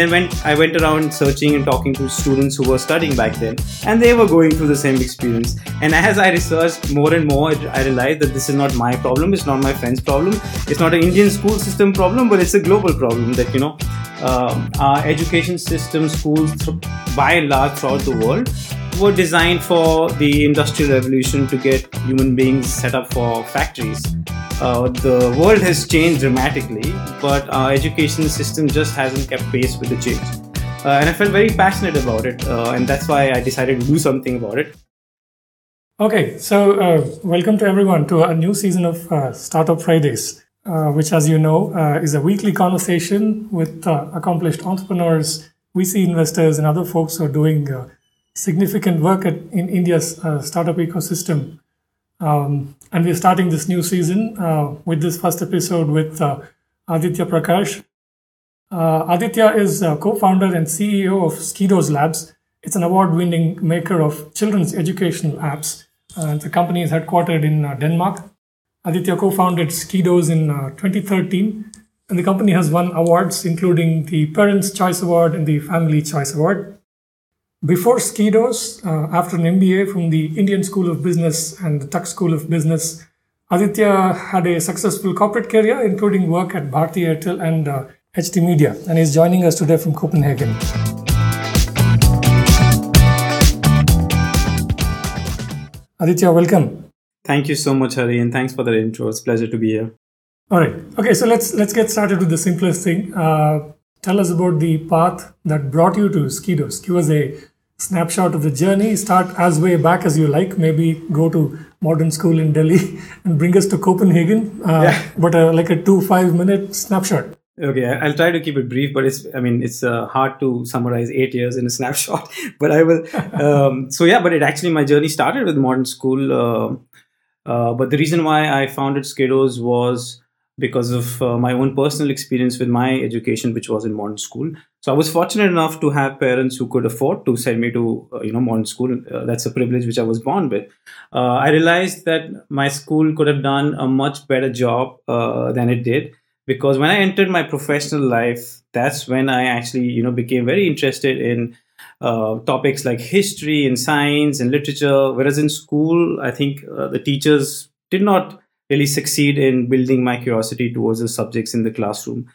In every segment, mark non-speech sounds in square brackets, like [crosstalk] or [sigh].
then when I went around searching and talking to students who were studying back then, and they were going through the same experience. And as I researched more and more, I realized that this is not my problem. It's not my friend's problem. It's not an Indian school system problem, but it's a global problem. That you know, um, our education system, schools, by and large throughout the world, were designed for the industrial revolution to get human beings set up for factories. Uh, the world has changed dramatically, but our education system just hasn't kept pace with the change. Uh, and I felt very passionate about it, uh, and that's why I decided to do something about it. Okay, so uh, welcome to everyone to a new season of uh, Startup Fridays, which, as you know, is a weekly conversation with accomplished entrepreneurs, VC investors, and other folks who are doing significant work at, in India's startup ecosystem. Um, and we're starting this new season uh, with this first episode with uh, Aditya Prakash. Uh, Aditya is co founder and CEO of Skidos Labs. It's an award winning maker of children's educational apps. Uh, the company is headquartered in uh, Denmark. Aditya co founded Skidos in uh, 2013, and the company has won awards, including the Parents' Choice Award and the Family Choice Award. Before Skidos, uh, after an MBA from the Indian School of Business and the Tuck School of Business, Aditya had a successful corporate career, including work at Bharti Airtel and uh, HT Media, and he's joining us today from Copenhagen. Aditya, welcome. Thank you so much, Hari, and thanks for the intro. It's a pleasure to be here. All right. Okay, so let's let's get started with the simplest thing. Uh, tell us about the path that brought you to Skidos. Give us a snapshot of the journey. Start as way back as you like. Maybe go to modern school in Delhi [laughs] and bring us to Copenhagen. Uh, yeah. But uh, like a two five minute snapshot. Okay, I'll try to keep it brief, but it's I mean it's uh, hard to summarize eight years in a [laughs] snapshot. but I will. [laughs] Um, so yeah, but it actually my journey started with modern school. Uh, uh, but the reason why I founded Skidos was because of uh, my own personal experience with my education, which was in modern school. So I was fortunate enough to have parents who could afford to send me to uh, you know modern school. Uh, that's a privilege which I was born with. Uh, I realized that my school could have done a much better job uh, than it did because when I entered my professional life, that's when I actually you know became very interested in. Uh, topics like history and science and literature, whereas in school, I think the teachers did not really succeed in building my curiosity towards the subjects in the classroom.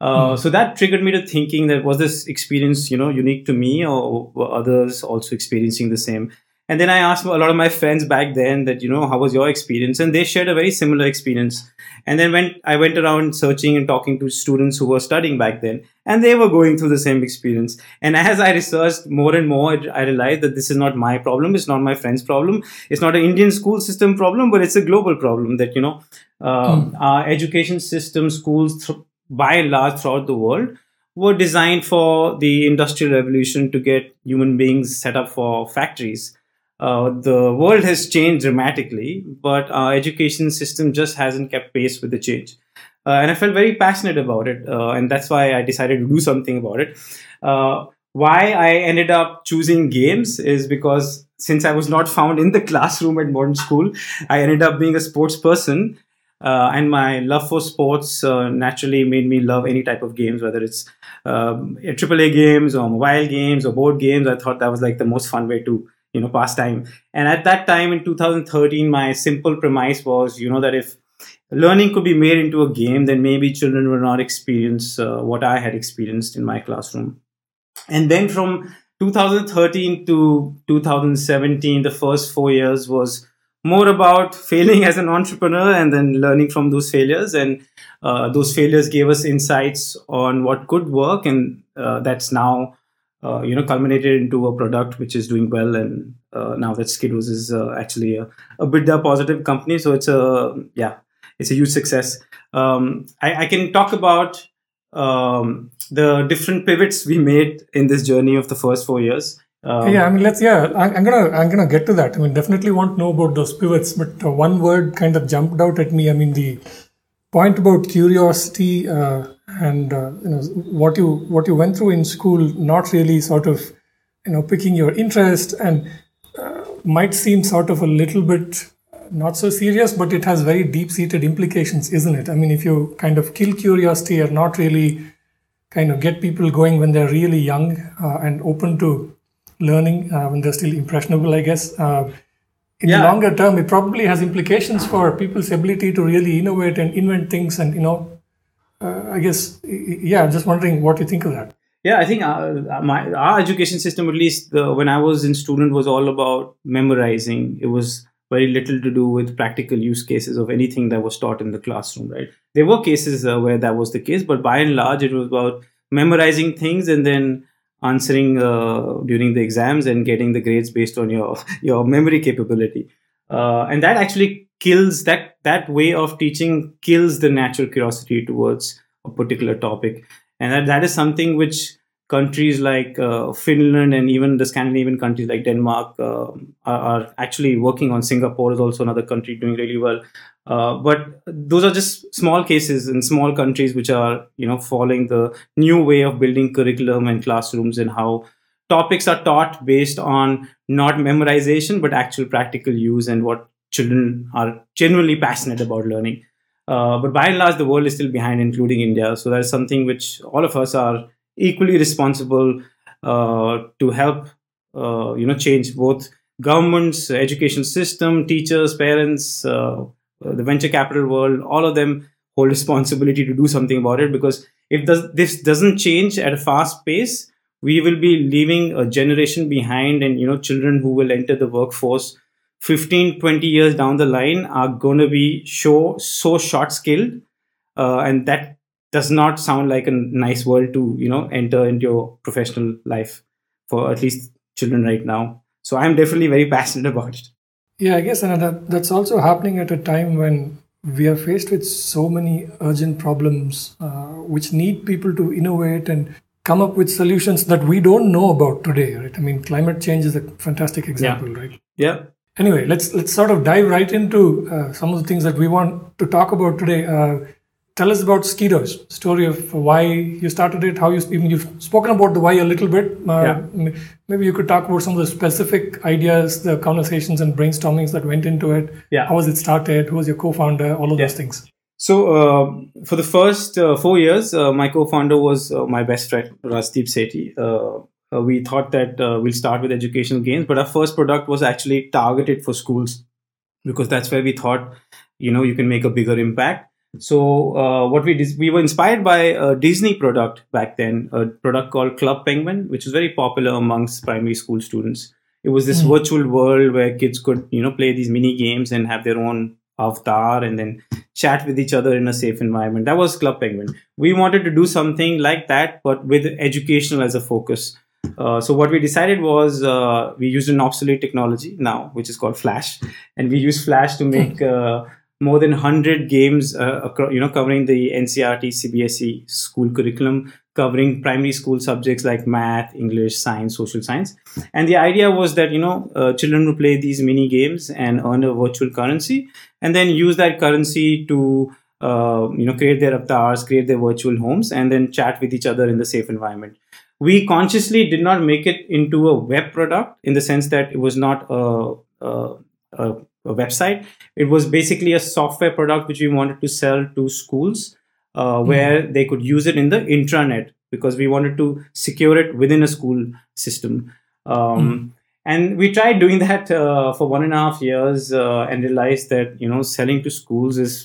Uh, mm. So that triggered me to thinking that was this experience, you know, unique to me, or were others also experiencing the same? And then I asked a lot of my friends back then that, you know, how was your experience? And they shared a very similar experience. And then when I went around searching and talking to students who were studying back then, and they were going through the same experience. And as I researched more and more, I realized that this is not my problem. It's not my friend's problem. It's not an Indian school system problem, but it's a global problem that, you know, uh, mm. our education system, schools, th- by and large throughout the world, were designed for the industrial revolution to get human beings set up for factories uh, the world has changed dramatically, but our education system just hasn't kept pace with the change. Uh, and I felt very passionate about it, uh, and that's why I decided to do something about it. Uh, why I ended up choosing games is because since I was not found in the [laughs] classroom at modern school, I ended up being a sports person. Uh, and my love for sports naturally made me love any type of games, whether it's um, AAA games or mobile games or board games. I thought that was like the most fun way to you know pastime and at that time in 2013 my simple premise was you know that if learning could be made into a game then maybe children will not experience uh, what i had experienced in my classroom. And then from 2013 to 2017 the first four years was more about [laughs] failing as an entrepreneur and then learning from those failures. And uh, those failures gave us insights on what could work. And uh, that's now uh, you know culminated into a product which is doing well and uh, now that Skidos is uh, actually a, a EBITDA positive company so it's a yeah it's a huge success um, I, I, can talk about um, the different pivots we made in this journey of the first four years um, yeah, I mean, let's. Yeah, I, am gonna, I'm gonna get to that. I mean, definitely want to know about those pivots. But one word kind of jumped out at me. I mean, the point about curiosity uh, and uh, you know what you what you went through in school not really sort of you know picking your interest and uh, might seem sort of a little bit not so serious but it has very deep seated implications isn't it i mean if you kind of kill curiosity or not really kind of get people going when they're really young uh, and open to learning uh, when they're still impressionable, I guess. Uh, in yeah. the longer term, it probably has implications for people's ability to really innovate and invent things. And, you know, uh, I guess, yeah, just wondering what you think of that. Yeah, I think our, uh, my, our education system, at least the, when I was in student, was all about memorizing. It was very little to do with practical use cases of anything that was taught in the classroom, right? There were cases uh, where that was the case, but by and large, it was about memorizing things and then answering uh, during the exams and getting the grades based on your [laughs] your memory capability. Uh, and that actually kills that that way of teaching kills the natural curiosity towards a particular topic, and that, that is something which countries like uh, Finland and even the Scandinavian countries like Denmark uh, are, are, actually working on. Singapore is also another country doing really well. Uh, but those are just small cases in small countries which are, you know, following the new way of building curriculum and classrooms and how topics are taught based on not memorization but actual practical use and what children are genuinely passionate about learning. Uh, but by and large, the world is still behind, including India. So that's something which all of us are equally responsible uh, to help uh, you know change both governments education system teachers parents uh, the venture capital world all of them hold responsibility to do something about it because if this doesn't change at a fast pace we will be leaving a generation behind and you know children who will enter the workforce 15 20 years down the line are going to be show so short skilled uh, and that does not sound like a nice world to you know enter into your professional life for at least children right now. So i'm definitely very [laughs] passionate about it. Yeah i guess and that, that's also happening at a time when we are faced with so many urgent problems uh, which need people to innovate and come up with solutions that we don't know about today right? I mean climate change is a fantastic example yeah. right? Yeah anyway let's let's sort of dive right into uh, some of the things that we want to talk about today uh, tell us about Skidos, story of why you started it, how you even you've spoken about the why a little bit. Uh, yeah. Maybe you could talk about some of the specific ideas, the conversations and brainstormings that went into it. Yeah. How was it started? Who was your co-founder? All of yeah. those things. So uh, for the first uh, four years, uh, my co-founder was uh, my best friend Rajdeep Sethi. Uh, we thought that we'll start with educational gains, but our first product was actually targeted for schools because that's where we thought, you know, you can make a bigger impact so uh, what we did, we were inspired by a Disney product back then, a product called Club Penguin, which was very popular amongst primary school students. It was this mm. virtual world where kids could, you know, play these mini games and have their own avatar and then chat with each other in a safe environment. That was Club Penguin. We wanted to do something like that, but with educational as a focus. Uh, so what we decided was uh, we used an obsolete technology now, which is called Flash, and we use Flash to make uh, more than 100 games uh, across, you know covering the NCERT cbse school curriculum covering primary school subjects like math english science social science. And the idea was that you know uh, children would play these mini games and earn a virtual currency and then use that currency to you know create their avatars create their virtual homes and then chat with each other in the safe environment we consciously did not make it into a web product in the sense that it was not a, a, a a website. It was basically a software product which we wanted to sell to schools uh, mm-hmm. where mm they could use it in the intranet because we wanted to secure it within a school system. Um, mm And we tried doing that uh, for one and a half years uh, and realized that you know selling to schools is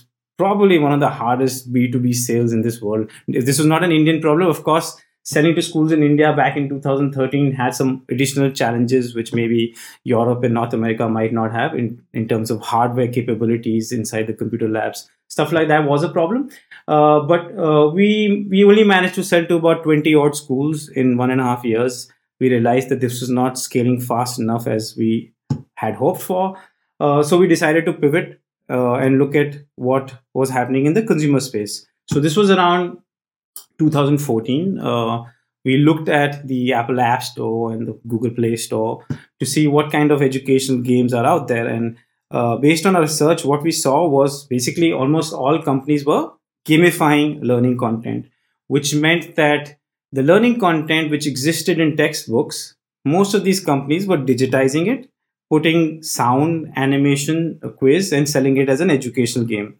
probably one of the hardest B2B sales in this world. This was not an Indian problem, of course, selling to schools in India back in 2013 had some additional challenges which maybe Europe and North America might not have in, in terms of hardware capabilities inside the computer labs. Stuff like that was a problem. Uh, but uh, we we only managed to sell to about 20 odd schools in one and a half years. We realized that this was not scaling fast enough as we had hoped for. Uh, so we decided to pivot uh, and look at what was happening in the consumer space. So this was around 2014, uh, we looked at the Apple App Store and the Google Play Store to see what kind of educational games are out there. And uh, based on our research, what we saw was basically almost all companies were gamifying learning content, which meant that the learning content which existed in textbooks, most of these companies were digitizing it, putting sound, animation, a quiz, and selling it as an educational game.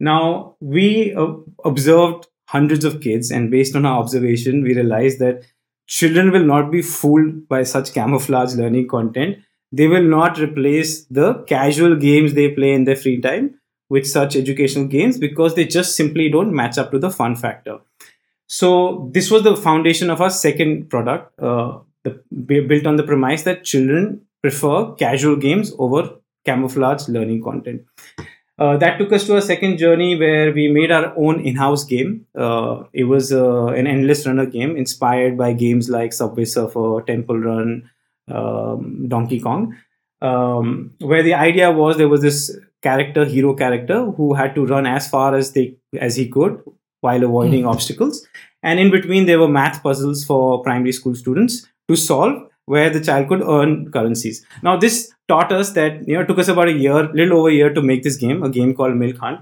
Now, we uh, observed hundreds of kids, and based on our observation, we realized that children will not be fooled by such camouflage learning content. They will not replace the casual games they play in their free time with such educational games because they just simply don't match up to the fun factor. So this was the foundation of our second product, uh, built on the premise that children prefer casual games over camouflage learning content. Uh, that took us to a second journey where we made our own in-house game. Uh, it was uh, an endless runner game inspired by games like Subway Surfer, Temple Run, um, Donkey Kong, um, where the idea was there was this character, hero character, who had to run as far as they as he could while avoiding mm. obstacles, and in between there were math puzzles for primary school students to solve where the child could earn currencies. Now, this taught us that, you know, took us about a year, little over a year to make this game, a game called Milk Hunt.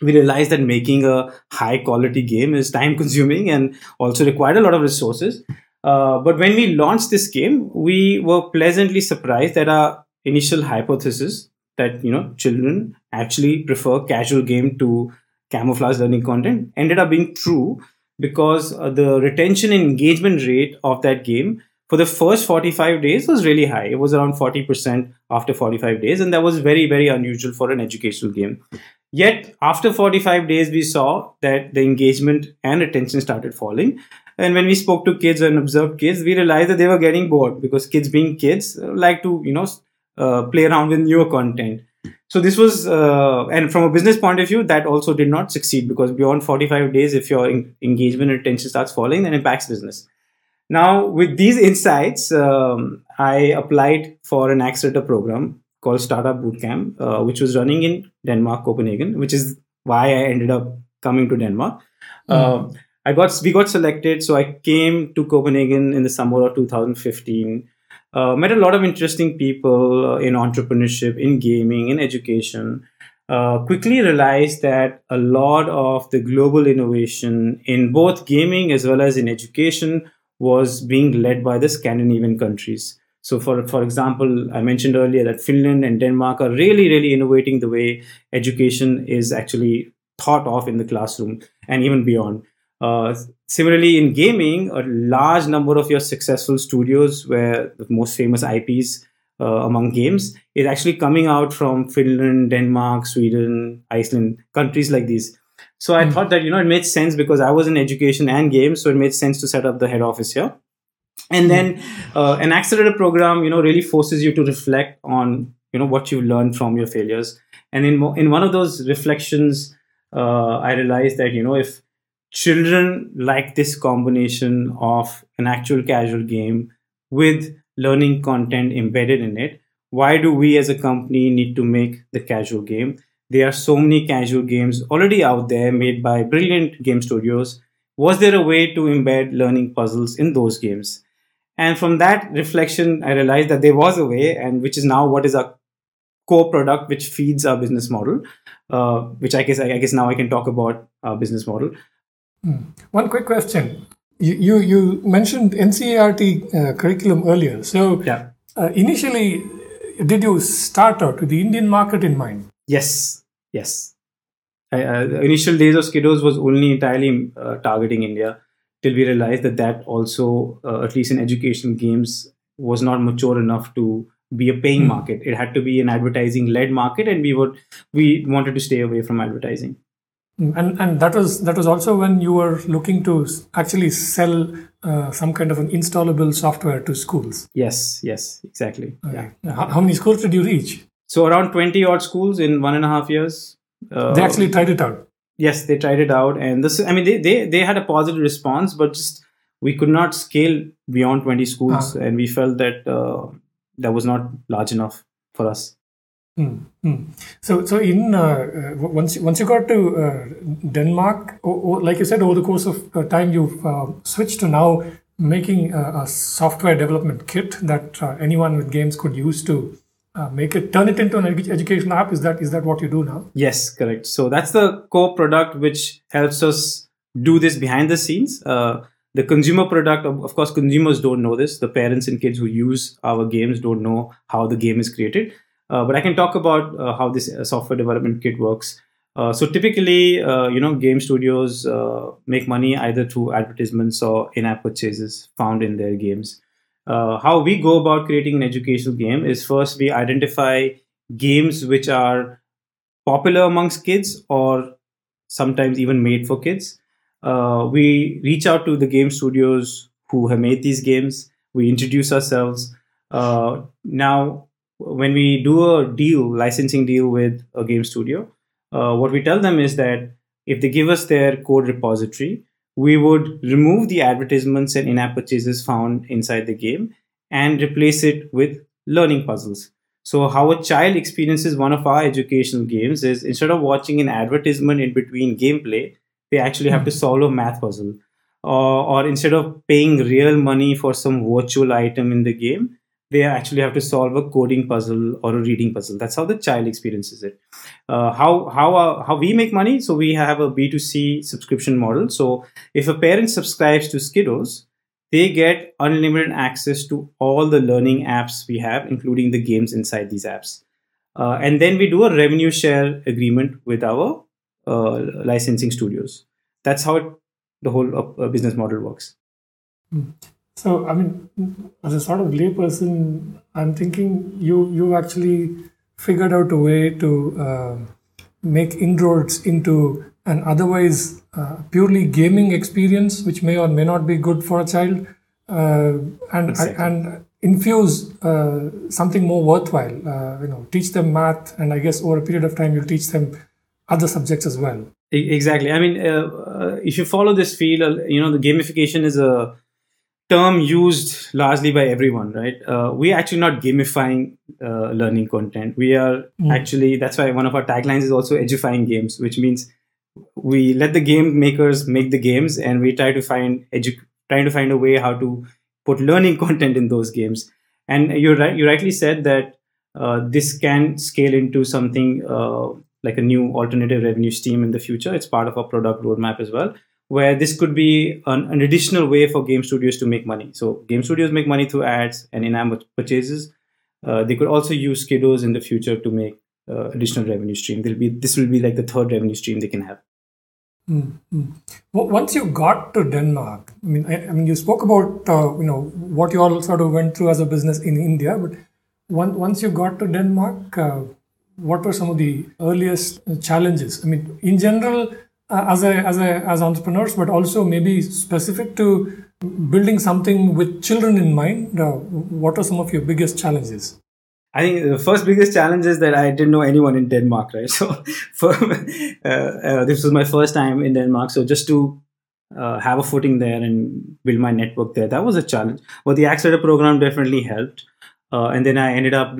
We realized that making a high quality game is time consuming and also required a lot of resources. Uh, but when we launched this game, we were pleasantly surprised that our initial hypothesis that, you know, children actually prefer casual game to camouflage learning content ended up being true because uh, the retention and engagement rate of that game for the first 45 days was really high. It was around 40% after 45 days, and that was very, very unusual for an educational game. Yet, after 45 days, we saw that the engagement and attention started falling. And when we spoke to kids and observed kids, we realized that they were getting bored because kids, being kids, like to you know uh, play around with newer content. So this was, uh, and from a business point of view, that also did not succeed because beyond 45 days, if your engagement and attention starts falling, then it impacts business. Now, with these insights, um, I applied for an accelerator program called Startup Bootcamp, uh, which was running in Denmark, Copenhagen, which is why I ended up coming to Denmark. Mm. Uh, I got we got selected, so I came to Copenhagen in the summer of 2015. Uh, met a lot of interesting people uh, in entrepreneurship, in gaming, in education. Uh, quickly realized that a lot of the global innovation in both gaming as well as in education was being led by the Scandinavian countries. So, for for example, I mentioned earlier that Finland and Denmark are really, really innovating the way education is actually thought of in the classroom and even beyond. Uh, similarly, in gaming, a large number of your successful studios, where the most famous IPs uh, among games, is actually coming out from Finland, Denmark, Sweden, Iceland, countries like these. So I mm. thought that, you know, it made sense because I was in education and games. So it made sense to set up the head office here. And mm. then uh, an accelerator program, you know, really forces you to reflect on, you know, what you learned from your failures. And in, in one of those reflections, uh, I realized that, you know, if children like this combination of an actual casual game with learning content embedded in it, why do we as a company need to make the casual game? There are so many casual games already out there made by brilliant game studios. Was there a way to embed learning puzzles in those games? And from that reflection, I realized that there was a way, and which is now what is our core product, which feeds our business model. Uh, which I guess I guess now I can talk about our business model. Hmm. One quick question: you you, you mentioned NCERT uh, curriculum earlier. So yeah. uh, initially, did you start out with the Indian market in mind? Yes, yes. I, uh, the initial days of Skidos was only entirely uh, targeting India till we realized that that also, uh, at least in educational games, was not mature enough to be a paying mm. market. It had to be an advertising-led market, and we would we wanted to stay away from advertising. Hmm. And and that was that was also when you were looking to actually sell uh, some kind of an installable software to schools. Yes, yes, exactly. Okay. Yeah. How, how many schools did you reach? So around 20 odd schools in one and a half years. Uh, they actually tried it out. Yes, they tried it out, and this. I mean, they they they had a positive response, but just we could not scale beyond 20 schools, ah. and we felt that uh, that was not large enough for us. Mm, mm. So, so in uh, uh, once once you got to uh, Denmark, like you said, over the course of uh, time, you've uh, switched to now making a, a software development kit that uh, anyone with games could use to uh, make it turn it into an ed- education app. Is that is that what you do now? Yes correct. So that's the core product which helps us do this behind the scenes. Uh, the consumer product of, course consumers don't know this. The parents and kids who use our games don't know how the game is created. Uh, but i can talk about uh, how this uh, software development kit works. So typically, you know, game studios make money either through advertisements or in-app purchases found in their games. Uh, how we go about creating an educational game is first we identify games which are popular amongst kids or sometimes even made for kids. Uh, we reach out to the game studios who have made these games. We introduce ourselves. Uh, now, when we do a deal, licensing deal with a game studio, uh, what we tell them is that if they give us their code repository, we would remove the advertisements and in app purchases found inside the game and replace it with learning puzzles. So, how a child experiences one of our educational games is instead of watching an advertisement in between gameplay, they actually have to hmm. solve a math puzzle. Or, or instead of paying real money for some virtual item in the game, they actually have to solve a coding puzzle or a reading puzzle. That's how the child experiences it. Uh, how how uh, how we make money? So we have a B two C subscription model. So if a parent subscribes to Skidos, they get unlimited access to all the learning apps we have, including the games inside these apps. Uh, and then we do a revenue share agreement with our uh, licensing studios. That's how it, the whole uh, business model works. Mm. So, I mean, as a sort of layperson, I'm thinking you you actually figured out a way to uh, make inroads into an otherwise uh, purely gaming experience, which may or may not be good for a child, uh, and exactly. and infuse uh, something more worthwhile. Uh, you know, teach them math, and I guess over a period of time, you'll teach them other subjects as well. Exactly. I mean, uh, if you follow this field, you know, the gamification is a term used largely by everyone, right? Uh, we're actually not gamifying uh, learning content. We are mm. actually, that's why one of our taglines is also edifying games, which means we let the game makers make the games and we try to find edu- trying to find a way how to put learning [laughs] content in those games. And you right, you rightly said that uh, this can scale into something uh, like a new alternative revenue stream in the future. It's part of our product roadmap as well where this could be an, an, additional way for game studios to make money. So game studios make money through ads and in-app purchases. Uh, they could also use Skidos in the future to make uh, additional revenue stream. There'll be this will be like the third revenue stream they can have. Mm-hmm. Well, once you got to Denmark, I mean, I, I mean, you spoke about uh, you know what you all sort of went through as a business in India, but one, once you got to Denmark, uh, what were some of the earliest challenges? I mean, in general, uh, as a as a as entrepreneurs, but also maybe specific to building something with children in mind. Uh, what are some of your biggest challenges? I think the first biggest challenge is that I didn't know anyone in Denmark, right? [laughs] So, for, uh, uh, this was my first time in Denmark. So, just to uh, have a footing there and build my network there, that was a challenge. But the accelerator program definitely helped. And then I ended up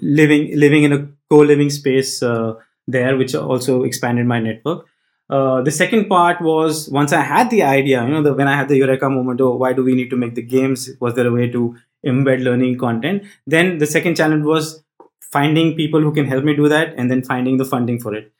living living in a co-living space there, which also expanded my network. Uh, the second part was once I had the idea, you know, the, when I had the eureka moment, oh, why do we need to make the games? Was there a way to embed learning content? Then the second challenge was finding people who can help me do that and then finding the funding for it.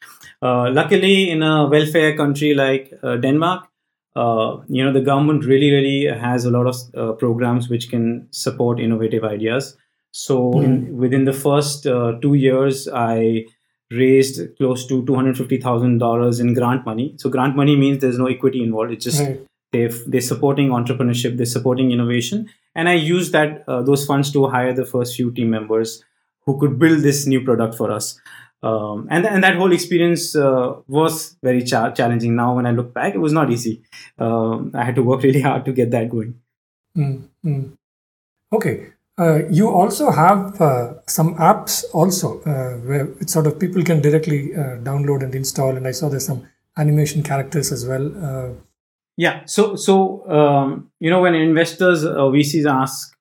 Uh, luckily, in a welfare country like uh, Denmark, uh, you know, the government really, really has a lot of uh, programs which can support innovative ideas. So mm. in, within the first two years, I raised close to $250,000 in grant money. So grant money means there's no equity involved. It's just right. they they're supporting entrepreneurship, they're supporting innovation. And I used that uh, those funds to hire the first few team members who could build this new product for us. Um, and and that whole experience uh, was very cha- challenging. Now, when I look back, it was not easy. Um, I had to work [laughs] really hard to get that going. Mm-hmm. Okay, uh, you also have uh, some apps also uh, where it's sort of people can directly uh, download and install and i saw there's some animation characters as well uh, yeah so so um, you know when investors or vcs ask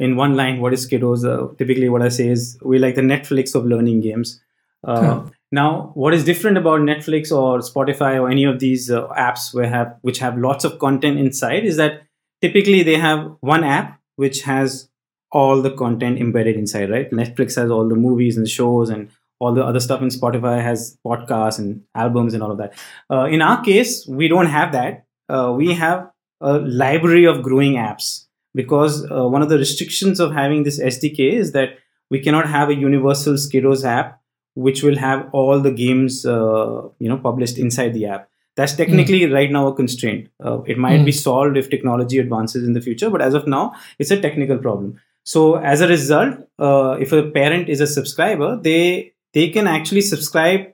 in one line what is skidos typically what i say is we like the netflix of learning games huh. now what is different about netflix or spotify or any of these apps where have which have lots of content inside is that typically they have one app which has all the content embedded inside, right? Netflix has all the movies and the shows and all the other stuff in Spotify has podcasts and albums and all of that. Uh, in our case, we don't have that. Uh, we have a library of growing apps because uh, one of the restrictions of having this SDK is that we cannot have a universal Skidos app which will have all the games uh, you know published inside the app that's technically mm. right now a constraint uh, it might mm. be solved if technology advances in the future but as of now it's a technical problem so as a result uh, if a parent is a subscriber they they can actually subscribe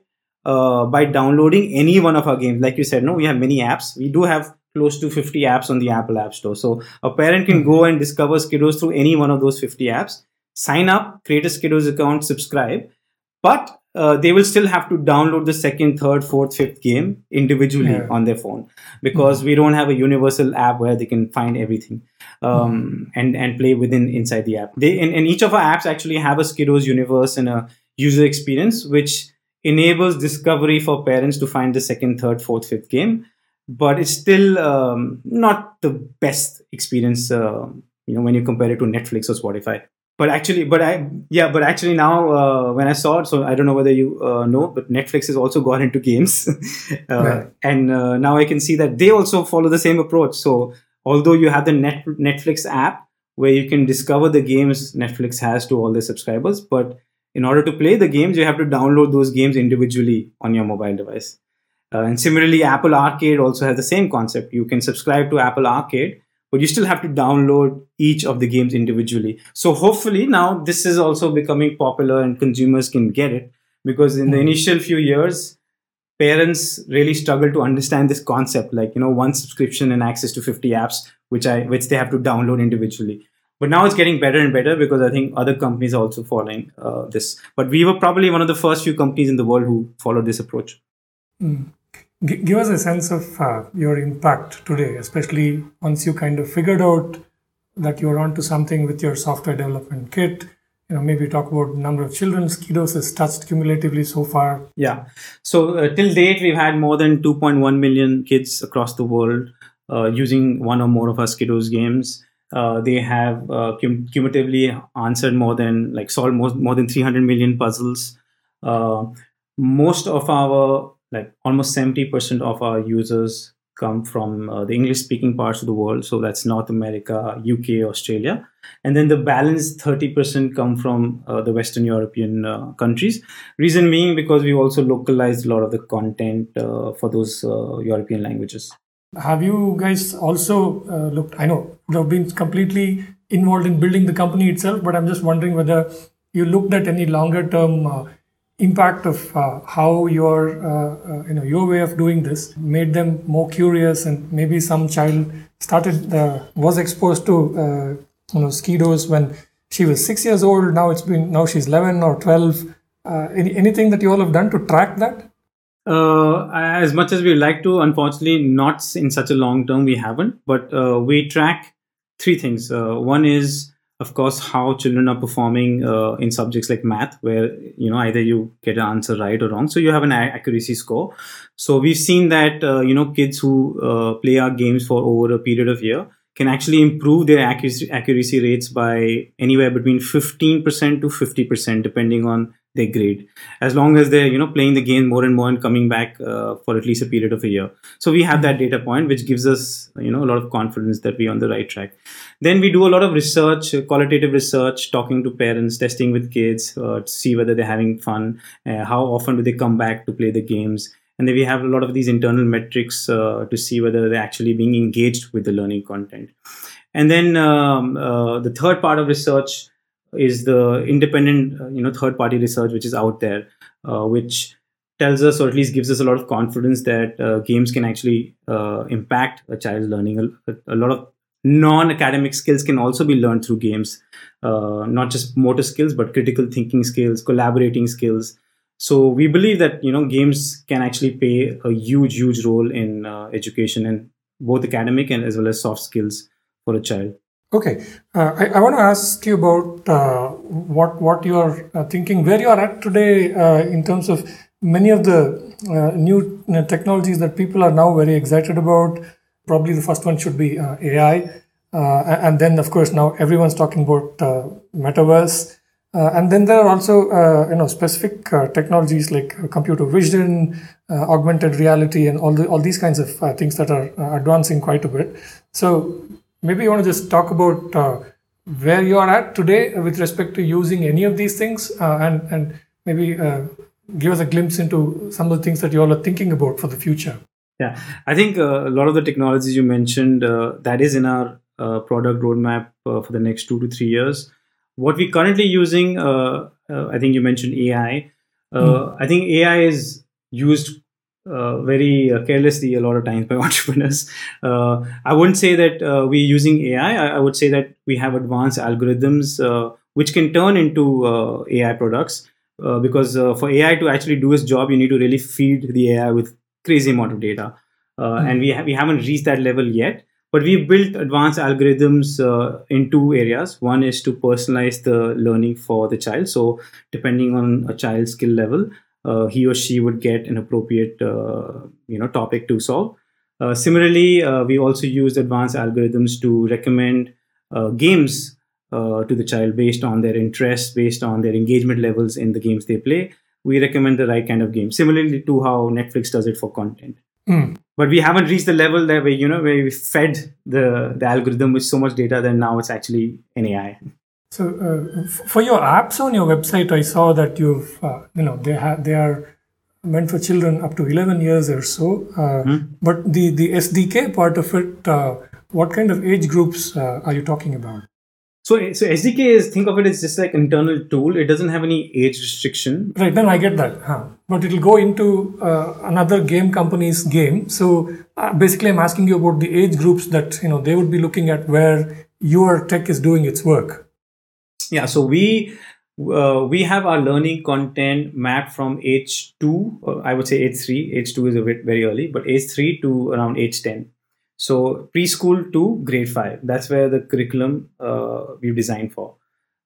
uh, by downloading any one of our games. Like you said no we have many apps. We do have close to 50 apps on the apple app store. So a parent can go and discover skidos through any one of those 50 apps sign up create a skidos account subscribe. But uh, they will still have to download the second, third, fourth, fifth game individually yeah. on their phone because mm-hmm. we don't have a universal app where they can find everything um, and and play within inside the app. They and, and each of our apps actually have a Skidos universe and a user experience which enables discovery for parents to find the second, third, fourth, fifth game. But it's still um, not the best experience, uh, you know, when you compare it to Netflix or Spotify but actually but i yeah but actually now uh, when i saw it so i don't know whether you uh, know but netflix has also gone into games [laughs] uh, right. and uh, now i can see that they also follow the same approach so although you have the Net- netflix app where you can discover the games netflix has to all their subscribers but in order to play the games you have to download those games individually on your mobile device uh, and similarly apple arcade also has the same concept you can subscribe to apple arcade but you still have to download each of the games individually. So hopefully now this is also becoming popular and consumers can get it because in the hmm. initial few years, parents really struggle to understand this concept, like you know, one subscription and access to 50 apps, which I which they have to download individually. But now it's getting better and better because I think other companies are also following uh, this. But we were probably one of the first few companies in the world who followed this approach. Mm. G- give us a sense of uh, your impact today, especially once you kind of figured out that you're onto something with your software development kit. You know, maybe talk about number of children Skidos has touched cumulatively so far. Yeah. So uh, till date, we've had more than 2.1 million kids across the world uh, using one or more of our Skidos games. Uh, they have uh, cum- cumulatively answered more than like solved more, more than 300 million puzzles. Uh, most of our like almost 70% of our users come from uh, the english speaking parts of the world. So that's north america uk australia. And then the balance 30% come from uh, the western european uh, countries. Reason being because we also localized a lot of the content uh, for those uh, european languages. Have you guys also uh, looked i know you've been completely involved in building the company itself but i'm just wondering whether you looked at any longer term impact of uh, how your uh, uh, you know your way of doing this made them more curious and maybe some child started uh, was exposed to uh, you know skidos when she was six years old. Now it's been now she's 11 or 12 uh, any, anything that you all have done to track that? As much as we like to unfortunately not in such a long term we haven't. But we track three things. One is of course how children are performing uh, in subjects like math where you know either you get an answer right or wrong so you have an accuracy score. So we've seen that uh, you know kids who uh, play our games for over a period of year can actually improve their accuracy, accuracy rates by anywhere between 15% to 50% depending on their grade as long as they're you know playing the game more and more and coming back uh, for at least a period of a year. So we have that data point which gives us you know a lot of confidence that we're on the right track. Then we do a lot of research qualitative research talking to parents testing with kids uh, to see whether they're having fun uh, how often do they come back to play the games. And then we have a lot of these internal metrics uh, to see whether they're actually being engaged with the learning content. And then um, uh, the third part of research is the independent uh, you know third party research which is out there uh, which tells us or at least gives us a lot of confidence that uh, games can actually uh, impact a child's learning. A, a, lot of non-academic skills can also be learned through games uh, not just motor skills but critical thinking skills collaborating skills. So we believe that you know games can actually play a huge huge role in uh, education and both academic and as well as soft skills for a child Okay, uh, I, I want to ask you about uh, what what you are uh, thinking, where you are at today uh, in terms of many of the uh, new technologies that people are now very excited about. Probably the first one should be uh, AI, and then of course now everyone's talking about metaverse. and then there are also you know specific technologies like computer vision, augmented reality, and all the, all these kinds of things that are advancing quite a bit. So maybe you want to just talk about uh, where you are at today with respect to using any of these things uh, and and maybe uh, give us a glimpse into some of the things that you all are thinking about for the future. Yeah, I think uh, a lot of the technologies you mentioned uh, that is in our uh, product roadmap uh, for the next two to three years. What we're currently using, uh, uh, I think you mentioned AI. Mm. I think AI is used very carelessly a lot of times by [laughs] entrepreneurs. I wouldn't say that we're using AI. I, I, would say that we have advanced algorithms which can turn into AI products. Uh, because uh, for AI to actually do its job, you need to really feed the AI with crazy amount of data, uh, mm-hmm. and we ha- we haven't reached that level yet. But we've built advanced algorithms uh, in two areas. One is to personalize the learning for the child. So depending on a child's skill level, uh, he or she would get an appropriate you know topic to solve. similarly, we also used advanced algorithms to recommend games uh, to the child based on their interests, based on their engagement levels in the games they play. We recommend the right kind of game. Similarly to how Netflix does it for content. Mm. But we haven't reached the level that where you know where we fed the the algorithm with so much data that now it's actually an AI. So uh, for your apps on your website, I saw that you've uh, you know they have they are meant for children up to 11 years or so. Mm. But the the SDK part of it, uh, what kind of age groups uh, are you talking about? So, so SDK is think of it as just like internal tool. It doesn't have any age restriction. Right. Then I get that. Huh. But it'll go into uh, another game company's game. So uh, basically, I'm asking you about the age groups that you know they would be looking at where your tech is doing its work. Yeah. So we uh, we have our learning content mapped from age two, I would say age three. Age two is a bit very early, but age three to around age ten. So preschool to grade five. That's where the curriculum uh, we've designed for.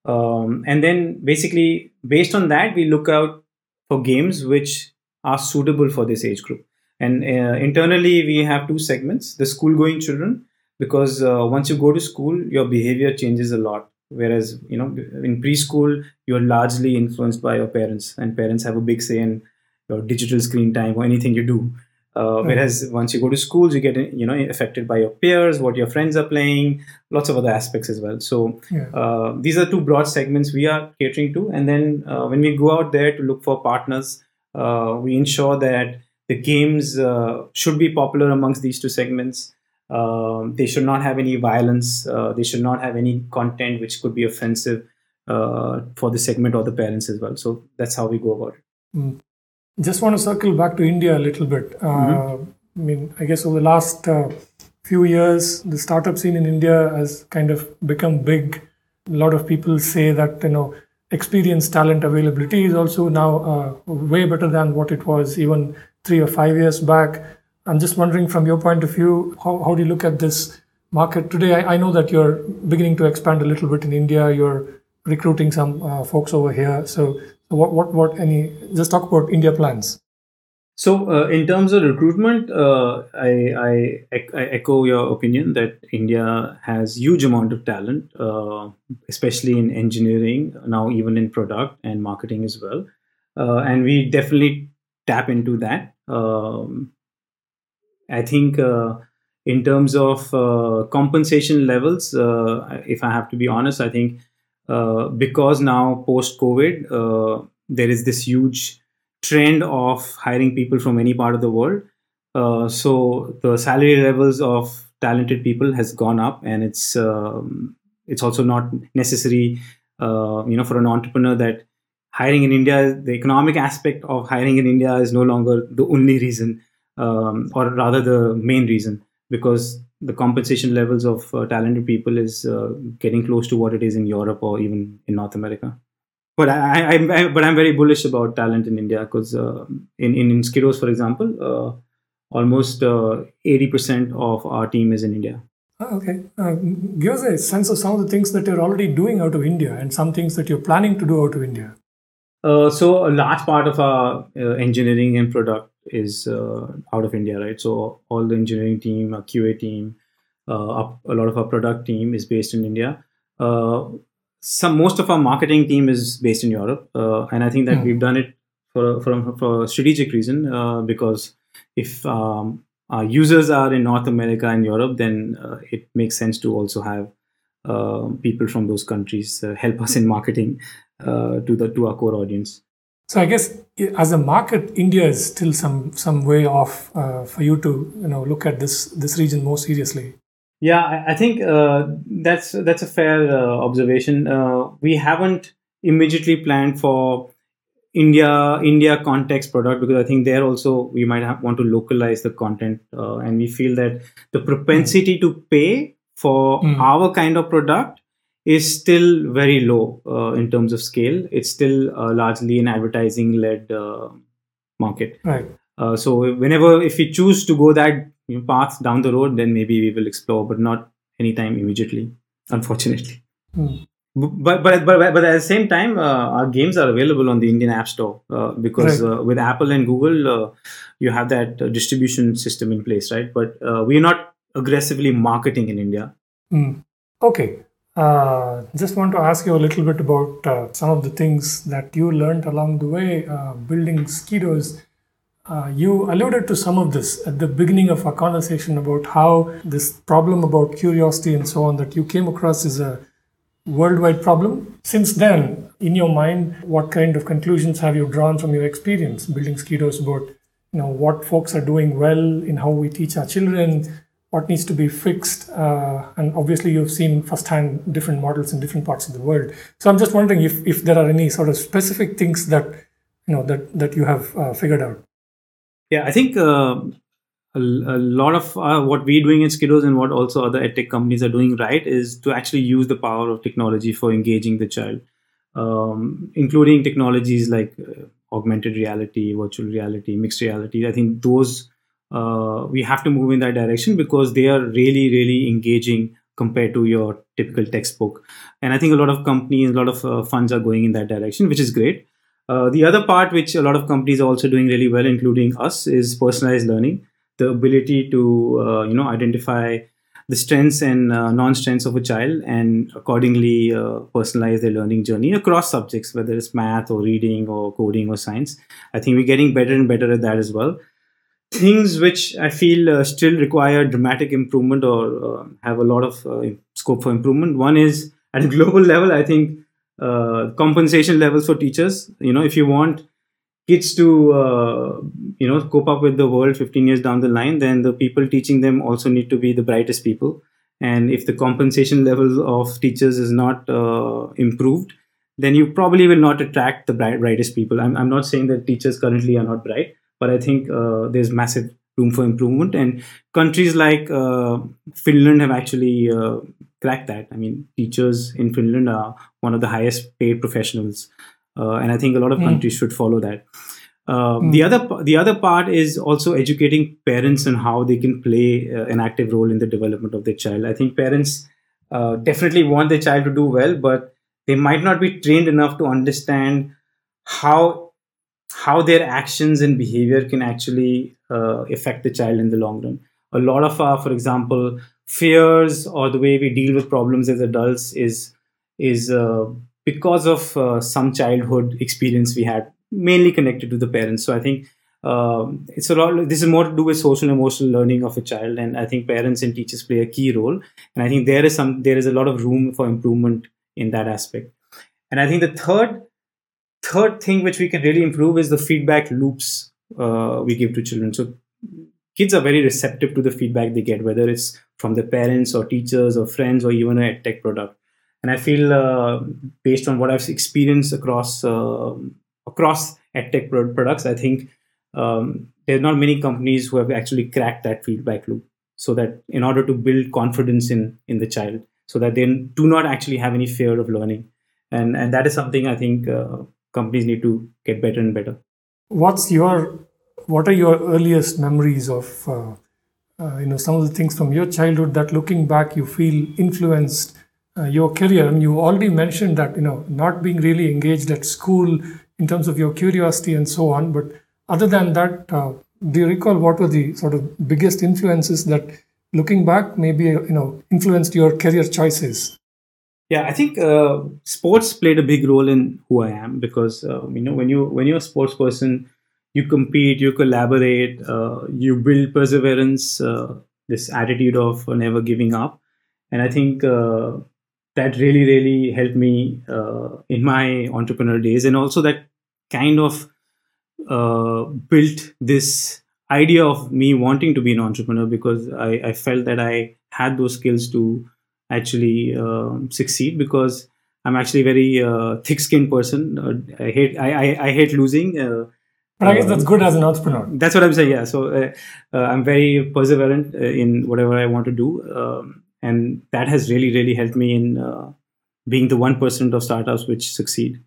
Um, and then basically based on that, we look out for games which are suitable for this age group. And uh, internally, we have two segments: the school-going children, because uh, once you go to school, your behavior changes a lot. Whereas you know in preschool, you're largely influenced by your parents, and parents have a big say in your digital screen time or anything you do. Uh, mm Whereas once you go to schools, you get you know affected by your peers, what your friends are playing, lots of other aspects as well. So yeah. uh, these are two broad segments we are catering to, and then uh, when we go out there to look for partners, uh, we ensure that the games uh, should be popular amongst these two segments. Um, they should not have any violence. Uh, they should not have any content which could be offensive for the segment or the parents as well. So that's how we go about it. Mm. Just want to circle back to India a little bit. Uh, mm-hmm. I mean, I guess over the last uh, few years, the startup scene in India has kind of become big. A lot of people say that you know experienced talent availability is also now uh, way better than what it was even three or five years back. I'm just wondering, from your point of view, how, how do you look at this market today? I, I know that you're beginning to expand a little bit in India. You're recruiting some uh, folks over here. So what what what any just talk about India plans. So uh, in terms of recruitment, uh, I, I, I echo your opinion that India has huge amount of talent, uh, especially in engineering now, even in product and marketing as well, uh, and we definitely tap into that. Um, I think uh, in terms of uh, compensation levels, if I have to be honest, I think uh, because now post COVID, uh, there is this huge trend of hiring people from any part of the world. Uh, so the salary levels of talented people has gone up, and it's um, it's also not necessary, uh, you know, for an entrepreneur that hiring in India, the economic aspect of hiring in India is no longer the only reason, um, or rather the main reason, because the compensation levels of uh, talented people is uh, getting close to what it is in Europe or even in North America. But I, I, I but I'm very bullish about talent in India because uh, in, in in Skidos, for example, uh, almost uh, eighty percent of our team is in India. Oh, okay, uh, give us a sense of some of the things that you're already doing out of India and some things that you're planning to do out of India. so a large part of our engineering and product is uh, out of India, right? So all the engineering team, our QA team, uh, a lot of our product team is based in India. Uh, some most of our marketing team is based in Europe, uh, and I think that mm. we've done it for for, for a strategic reason uh, because if um, our users are in North America and Europe, then uh, it makes sense to also have people from those countries help us in marketing to the to our core audience. So I guess as a market, India is still some some way off uh, for you to you know look at this this region more seriously. Yeah, I think uh, that's that's a fair uh, observation. Uh, we haven't immediately planned for India India context product because I think there also we might have, want to localize the content, uh, and we feel that the propensity mm. to pay for mm. our kind of product is still very low uh, in terms of scale. It's still uh, largely an advertising led uh, market. Right. Uh, so whenever if we choose to go that path down the road, then maybe we will explore, but not anytime immediately, unfortunately. Mm. But, but but but at the same time, uh, our games are available on the Indian App Store uh, because right. with Apple and Google, you have that distribution system in place, right? But we're not aggressively marketing in India. Mm. Okay, uh, just want to ask you a little bit about uh, some of the things that you learned along the way uh, building Skidos. Uh, you alluded to some of this at the beginning of our conversation about how this problem about curiosity and so on that you came across is a worldwide problem. Since then, in your mind, what kind of conclusions have you drawn from your experience building Skidos about you know what folks are doing well in how we teach our children, what needs to be fixed. Uh, and obviously, you've seen firsthand different models in different parts of the world. So I'm just wondering if, if there are any sort of specific things that you know that that you have uh, figured out. Yeah, I think uh, a, a, lot of uh, what we're doing in Skidos and what also other edtech companies are doing right is to actually use the power of technology for engaging the child, um, including technologies like uh, augmented reality, virtual reality, mixed reality. I think those uh, we have to move in that direction because they are really really engaging compared to your typical textbook. And i think a lot of companies a lot of uh, funds are going in that direction which is great. Uh, the other part which a lot of companies are also doing really well including us is personalized learning. The ability to uh, you know identify the strengths and uh, non-strengths of a child and accordingly uh, personalize their learning journey across subjects whether it's math or reading or coding or science. I think we're getting better and better at that as well things which I feel uh, still require dramatic improvement or uh, have a lot of uh, scope for improvement. One is at a global [laughs] level, I think compensation levels for teachers. You know, if you want kids to uh, you know cope up with the world 15 years down the line, then the people teaching them also need to be the brightest people. And if the compensation level of teachers is not uh, improved, then you probably will not attract the brightest people. I'm, I'm not saying that teachers currently are not bright but I think uh, there's massive room for improvement. And countries like uh, Finland have actually uh, cracked that. I mean, teachers in Finland are one of the highest paid professionals, uh, and I think a lot of mm. countries should follow that. Mm. The other the other part is also educating parents on how they can play uh, an active role in the development of their child. I think parents uh, definitely want their child to do well, but they might not be trained enough to understand how how their actions and behavior can actually uh, affect the child in the long run. A lot of our, for example, fears or the way we deal with problems as adults is is uh, because of uh, some childhood experience we had, mainly connected to the parents. So I think um, it's a lot. This is more to do with social emotional learning of a child, and I think parents and teachers play a key role. And I think there is some there is a lot of room for improvement in that aspect. And I think the third third thing which we can really improve is the feedback loops uh, we give to children. So kids are very receptive to the feedback they get, whether it's from their parents or teachers or friends or even a tech product. And I feel, uh, based on what I've experienced across uh, across edtech products, I think um, there are not many companies who have actually cracked that feedback loop. So that in order to build confidence in in the child, so that they do not actually have any fear of learning, and and that is something I think uh, companies need to get better and better. What's your what are your earliest memories of uh, uh, you know some of the things from your childhood that looking back you feel influenced uh, your career? And you already mentioned that you know not being really engaged at school in terms of your curiosity and so on. But other than that uh, do you recall what were the sort of biggest influences that looking back maybe you know influenced your career choices yeah, I think uh, sports played a big role in who I am because uh, you know when you when you're a sports person, you compete, you collaborate, uh, you build perseverance, uh, this attitude of never giving up, and I think uh, that really really helped me uh, in my entrepreneurial days, and also that kind of built this idea of me wanting to be an entrepreneur because I, I felt that I had those skills to actually uh, succeed because I'm actually a very uh, thick-skinned person. Uh, I hate I, I, I hate losing. Uh, but I guess that's good as an entrepreneur. That's what I'm saying. Yeah. So uh, I'm very perseverant in whatever I want to do, um, and that has really really helped me in being the one percent of startups which succeed.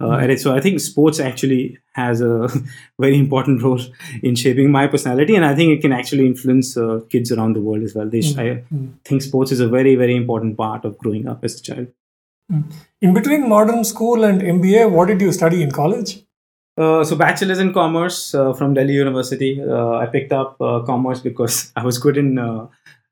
Uh, and so I think sports actually has a [laughs] very important role in shaping my personality, and I think it can actually influence uh, kids around the world as well. They, mm-hmm. I mm. think sports is a very, very important part of growing up as a child. Mm. In between modern school and MBA, what did you study in college? Uh, so bachelor's in commerce uh, from Delhi University. Uh, I picked up uh, commerce because [laughs] I was good in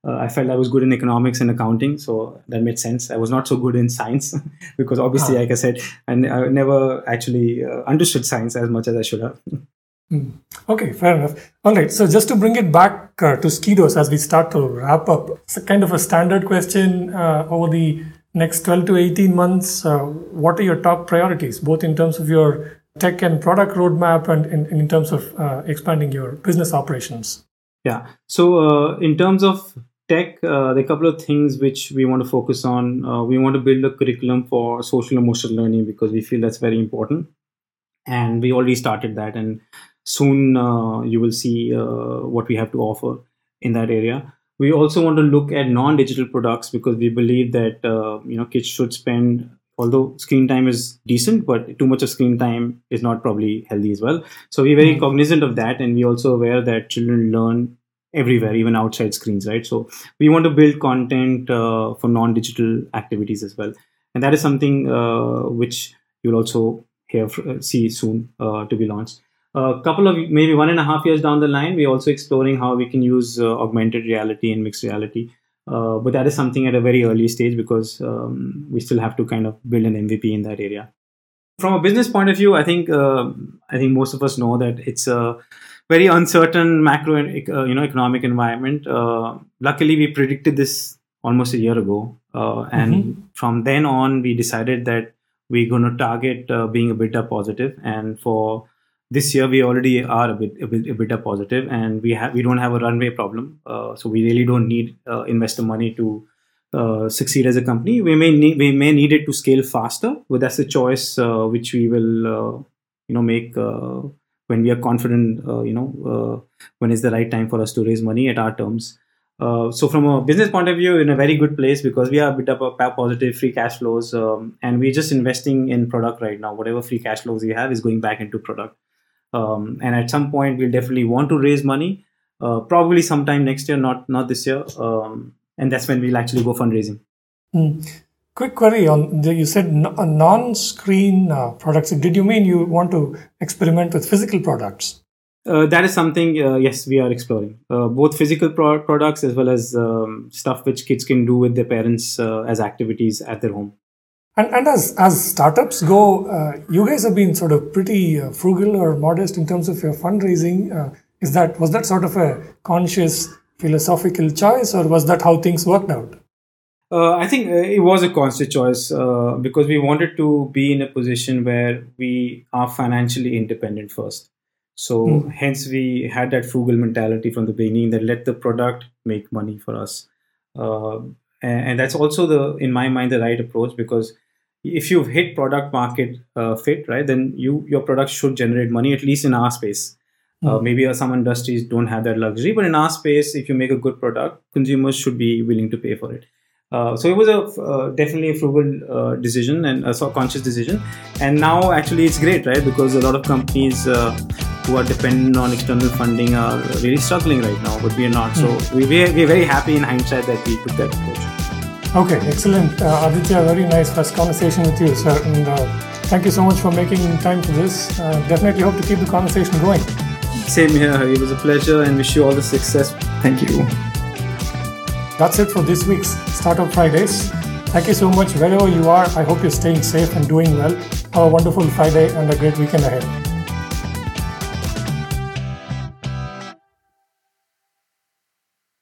uh, I felt I was good in economics and accounting, so that made sense. I was not so good in science [laughs] because obviously, ah. like I said, I, n- I never actually uh, understood science as much as I should have. [laughs] Mm. Okay, fair enough. All right, so just to bring it back uh, to Skidos as we start to wrap up, it's kind of a standard question uh, over the next 12 to 18 months. Uh, what are your top priorities, both in terms of your tech and product roadmap and in, in terms of uh, expanding your business operations? Yeah. So, uh, in terms of tech, uh, there are a couple of things which we want to focus on. Uh, we want to build a curriculum for social emotional learning because we feel that's very important. And we already started that, and soon uh, you will see uh, what we have to offer in that area. We also want to look at non-digital products because we believe that uh, you know kids should spend although screen time is decent, but too much of screen time is not probably healthy as well. So we're very mm-hmm. cognizant of that, and we're also aware that children learn everywhere, even outside screens, right? So we want to build content uh, for non-digital activities as well, and that is something uh, which you'll also hear uh, see soon uh, to be launched. A couple of maybe one and a half years down the line, we're also exploring how we can use uh, augmented reality and mixed reality. Uh, but that is something at a very early stage because um, we still have to kind of build an MVP in that area. From a business point of view, I think I think most of us know that it's a very uncertain macro uh, you know economic environment. Uh, luckily, we predicted this almost a year ago, uh, and mm-hmm. from then on, we decided that we're going to target being uh, being EBITDA positive, and for this year we already are a bit a bit EBITDA positive, and we have we don't have a runway problem, uh, so we really don't need uh, investor money to. succeed as a company, we may need we may need it to scale faster, but that's a choice which we will you know make when we are confident, uh, you know, uh, when is the right time for us to raise money at our terms. Uh, so from a business point of view, in a very good place because we are a bit of a positive free cash flows, um, and we're just investing in product right now. Whatever free cash flows we have is going back into product. Um, and at some point, we'll definitely want to raise money, uh, probably sometime next year, not not this year. Um, and that's when we'll actually go fundraising. Mm. Quick query on the, you said uh, non-screen uh, products. Did you mean you want to experiment with physical products? Uh, that is something, uh, yes, we are exploring. Uh, both physical pro- products as well as um, stuff which kids can do with their parents uh, as activities at their home. And, and as, as startups go, you guys have been sort of pretty frugal or modest in terms of your fundraising. is that was that sort of a conscious philosophical choice, or was that how things worked out? Uh, I think uh, it was a conscious choice uh, because we wanted to be in a position where we are financially independent first. So, mm. hence, we had that frugal mentality from the beginning that let the product make money for us. Uh, and, and, that's also the, in my mind, the right approach because if you've hit product market uh, fit, right, then you your product should generate money at least in our space. Mm. maybe some industries don't have that luxury, but in our space, if you make a good product, consumers should be willing to pay for it. Uh, so it was a uh, definitely a frugal uh, decision and a conscious decision. And now actually it's great, right? Because a lot of companies uh, who are dependent on external funding are really struggling right now, but we are not. Mm. So we, we're, we're very happy in hindsight that we took that approach. Okay, excellent. Uh, Aditya, very nice first conversation with you, sir. And uh, thank you so much for making time for this. definitely hope to keep the conversation going. Same here. It was a pleasure and wish you all the success. Thank you. That's it for this week's Startup Fridays. Thank you so much wherever you are. I hope you're staying safe and doing well. Have a wonderful Friday and a great weekend ahead.